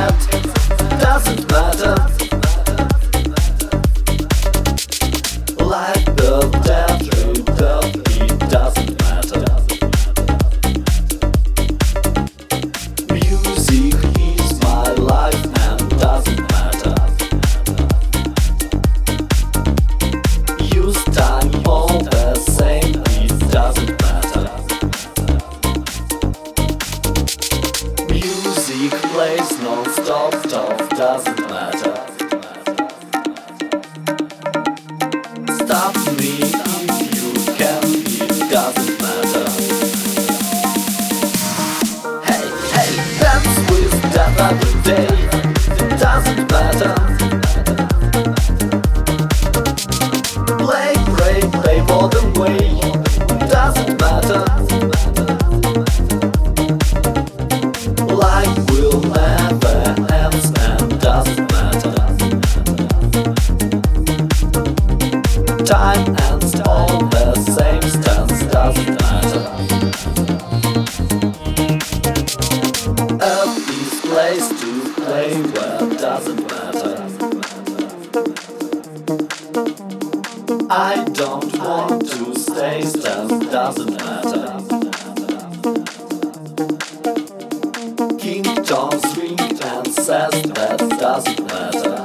Does it matter? doesn't matter. Stop me. Time ends all the same stance doesn't matter. Earth is place to play where doesn't matter. I don't want to stay stand doesn't matter. King John swing and says that doesn't matter.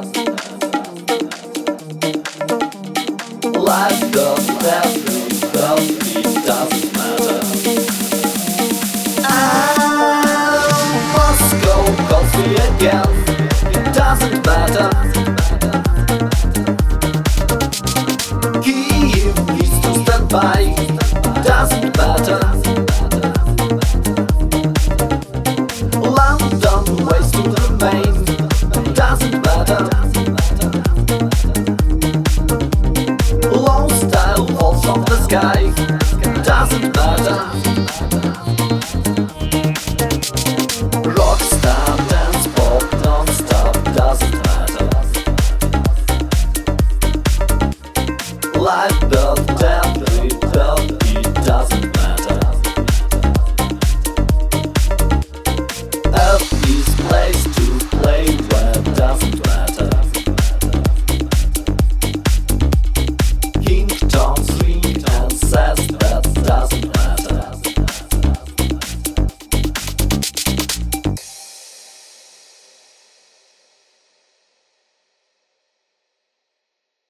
Does death sky. Doesn't matter.